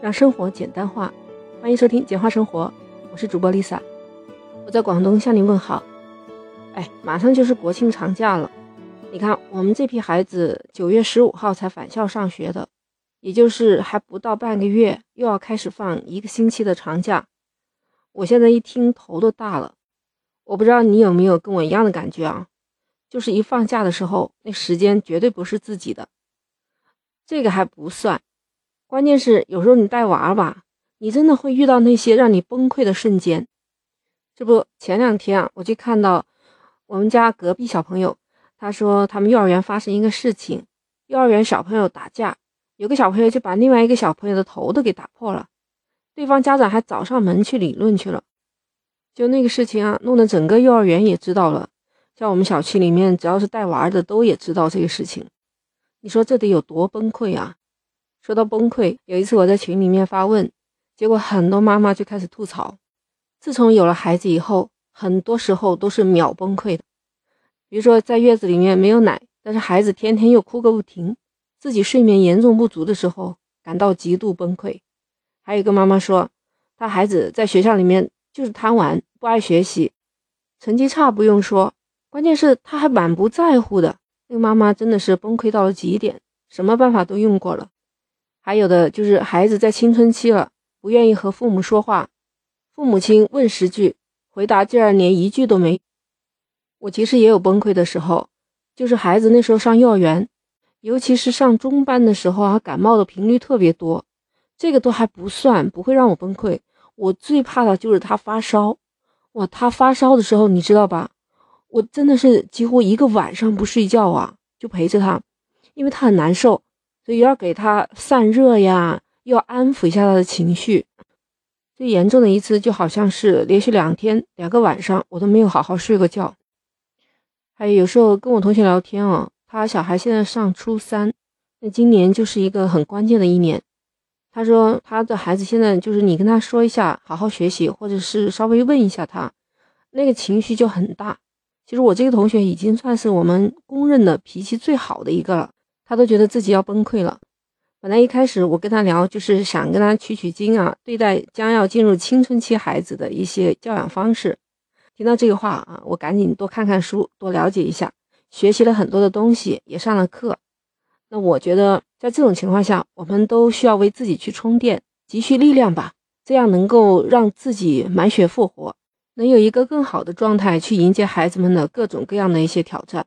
让生活简单化。欢迎收听《简化生活》，我是主播 Lisa，我在广东向您问好。哎，马上就是国庆长假了，你看我们这批孩子九月十五号才返校上学的，也就是还不到半个月，又要开始放一个星期的长假。我现在一听头都大了。我不知道你有没有跟我一样的感觉啊？就是一放假的时候，那时间绝对不是自己的。这个还不算，关键是有时候你带娃吧，你真的会遇到那些让你崩溃的瞬间。这不，前两天啊，我就看到我们家隔壁小朋友，他说他们幼儿园发生一个事情，幼儿园小朋友打架，有个小朋友就把另外一个小朋友的头都给打破了，对方家长还找上门去理论去了。就那个事情啊，弄得整个幼儿园也知道了，像我们小区里面只要是带娃的都也知道这个事情。你说这得有多崩溃啊？说到崩溃，有一次我在群里面发问，结果很多妈妈就开始吐槽。自从有了孩子以后，很多时候都是秒崩溃的。比如说在月子里面没有奶，但是孩子天天又哭个不停，自己睡眠严重不足的时候，感到极度崩溃。还有一个妈妈说，她孩子在学校里面就是贪玩，不爱学习，成绩差不用说，关键是他还满不在乎的。那个妈妈真的是崩溃到了极点，什么办法都用过了。还有的就是孩子在青春期了，不愿意和父母说话，父母亲问十句，回答竟然连一句都没。我其实也有崩溃的时候，就是孩子那时候上幼儿园，尤其是上中班的时候啊，感冒的频率特别多。这个都还不算，不会让我崩溃。我最怕的就是他发烧，哇，他发烧的时候，你知道吧？我真的是几乎一个晚上不睡觉啊，就陪着他，因为他很难受，所以要给他散热呀，要安抚一下他的情绪。最严重的一次就好像是连续两天两个晚上我都没有好好睡过觉。还有有时候跟我同学聊天啊，他小孩现在上初三，那今年就是一个很关键的一年。他说他的孩子现在就是你跟他说一下好好学习，或者是稍微问一下他，那个情绪就很大。其实我这个同学已经算是我们公认的脾气最好的一个了，他都觉得自己要崩溃了。本来一开始我跟他聊，就是想跟他取取经啊，对待将要进入青春期孩子的一些教养方式。听到这个话啊，我赶紧多看看书，多了解一下，学习了很多的东西，也上了课。那我觉得在这种情况下，我们都需要为自己去充电，积蓄力量吧，这样能够让自己满血复活。能有一个更好的状态去迎接孩子们的各种各样的一些挑战。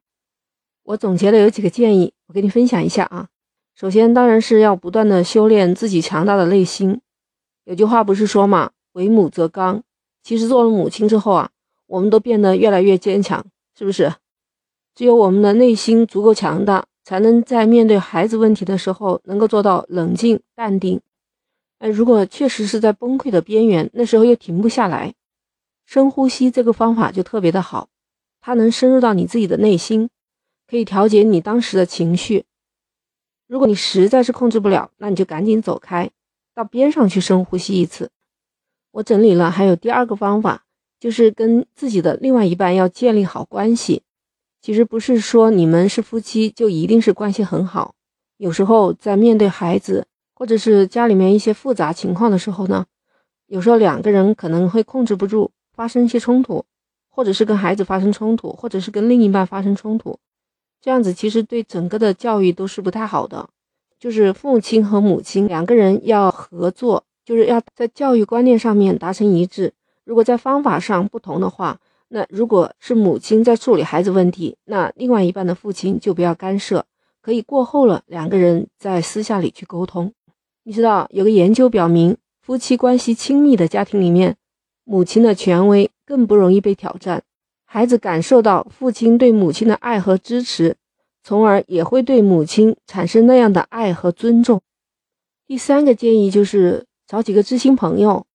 我总结了有几个建议，我给你分享一下啊。首先，当然是要不断的修炼自己强大的内心。有句话不是说嘛，“为母则刚”。其实做了母亲之后啊，我们都变得越来越坚强，是不是？只有我们的内心足够强大，才能在面对孩子问题的时候，能够做到冷静淡定。哎，如果确实是在崩溃的边缘，那时候又停不下来。深呼吸这个方法就特别的好，它能深入到你自己的内心，可以调节你当时的情绪。如果你实在是控制不了，那你就赶紧走开，到边上去深呼吸一次。我整理了，还有第二个方法，就是跟自己的另外一半要建立好关系。其实不是说你们是夫妻就一定是关系很好，有时候在面对孩子或者是家里面一些复杂情况的时候呢，有时候两个人可能会控制不住。发生一些冲突，或者是跟孩子发生冲突，或者是跟另一半发生冲突，这样子其实对整个的教育都是不太好的。就是父亲和母亲两个人要合作，就是要在教育观念上面达成一致。如果在方法上不同的话，那如果是母亲在处理孩子问题，那另外一半的父亲就不要干涉，可以过后了两个人在私下里去沟通。你知道有个研究表明，夫妻关系亲密的家庭里面。母亲的权威更不容易被挑战，孩子感受到父亲对母亲的爱和支持，从而也会对母亲产生那样的爱和尊重。第三个建议就是找几个知心朋友，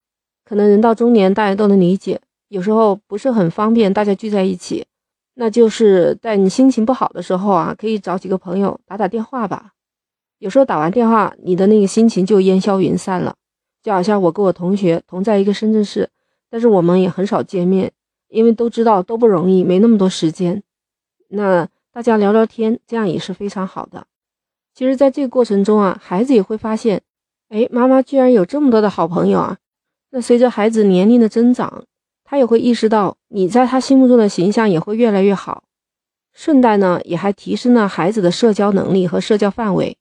可能人到中年大家都能理解，有时候不是很方便大家聚在一起，那就是在你心情不好的时候啊，可以找几个朋友打打电话吧。有时候打完电话，你的那个心情就烟消云散了，就好像我跟我同学同在一个深圳市。但是我们也很少见面，因为都知道都不容易，没那么多时间。那大家聊聊天，这样也是非常好的。其实，在这个过程中啊，孩子也会发现，哎，妈妈居然有这么多的好朋友啊！那随着孩子年龄的增长，他也会意识到你在他心目中的形象也会越来越好。顺带呢，也还提升了孩子的社交能力和社交范围。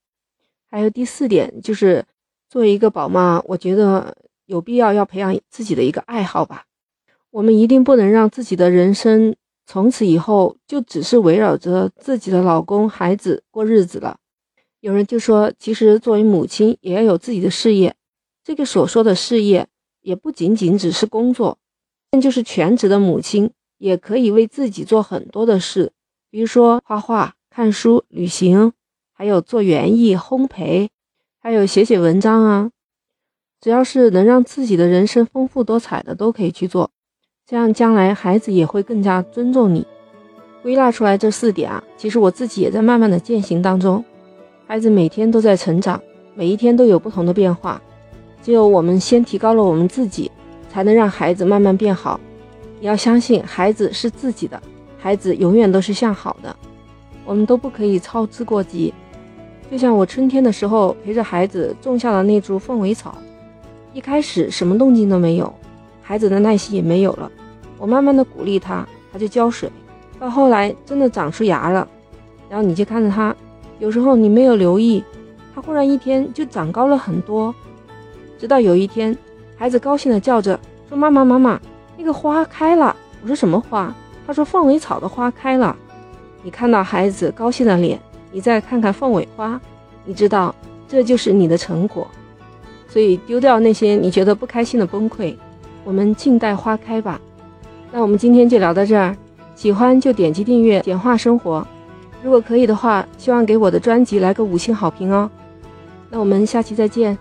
还有第四点，就是作为一个宝妈，我觉得有必要要培养自己的一个爱好吧。我们一定不能让自己的人生从此以后就只是围绕着自己的老公、孩子过日子了。有人就说，其实作为母亲也要有自己的事业。这个所说的事业，也不仅仅只是工作，那就是全职的母亲也可以为自己做很多的事，比如说画画、看书、旅行，还有做园艺、烘焙，还有写写文章啊。只要是能让自己的人生丰富多彩的，都可以去做。这样将来孩子也会更加尊重你。归纳出来这四点啊，其实我自己也在慢慢的践行当中。孩子每天都在成长，每一天都有不同的变化。只有我们先提高了我们自己，才能让孩子慢慢变好。你要相信，孩子是自己的，孩子永远都是向好的。我们都不可以操之过急。就像我春天的时候陪着孩子种下了那株凤尾草，一开始什么动静都没有，孩子的耐心也没有了。我慢慢的鼓励他，他就浇水，到后来真的长出芽了，然后你就看着他。有时候你没有留意，它忽然一天就长高了很多。直到有一天，孩子高兴地叫着说：“妈妈，妈妈，那个花开了。”我说：“什么花？”他说：“凤尾草的花开了。”你看到孩子高兴的脸，你再看看凤尾花，你知道这就是你的成果。所以丢掉那些你觉得不开心的崩溃，我们静待花开吧。那我们今天就聊到这儿，喜欢就点击订阅，简化生活。如果可以的话，希望给我的专辑来个五星好评哦。那我们下期再见。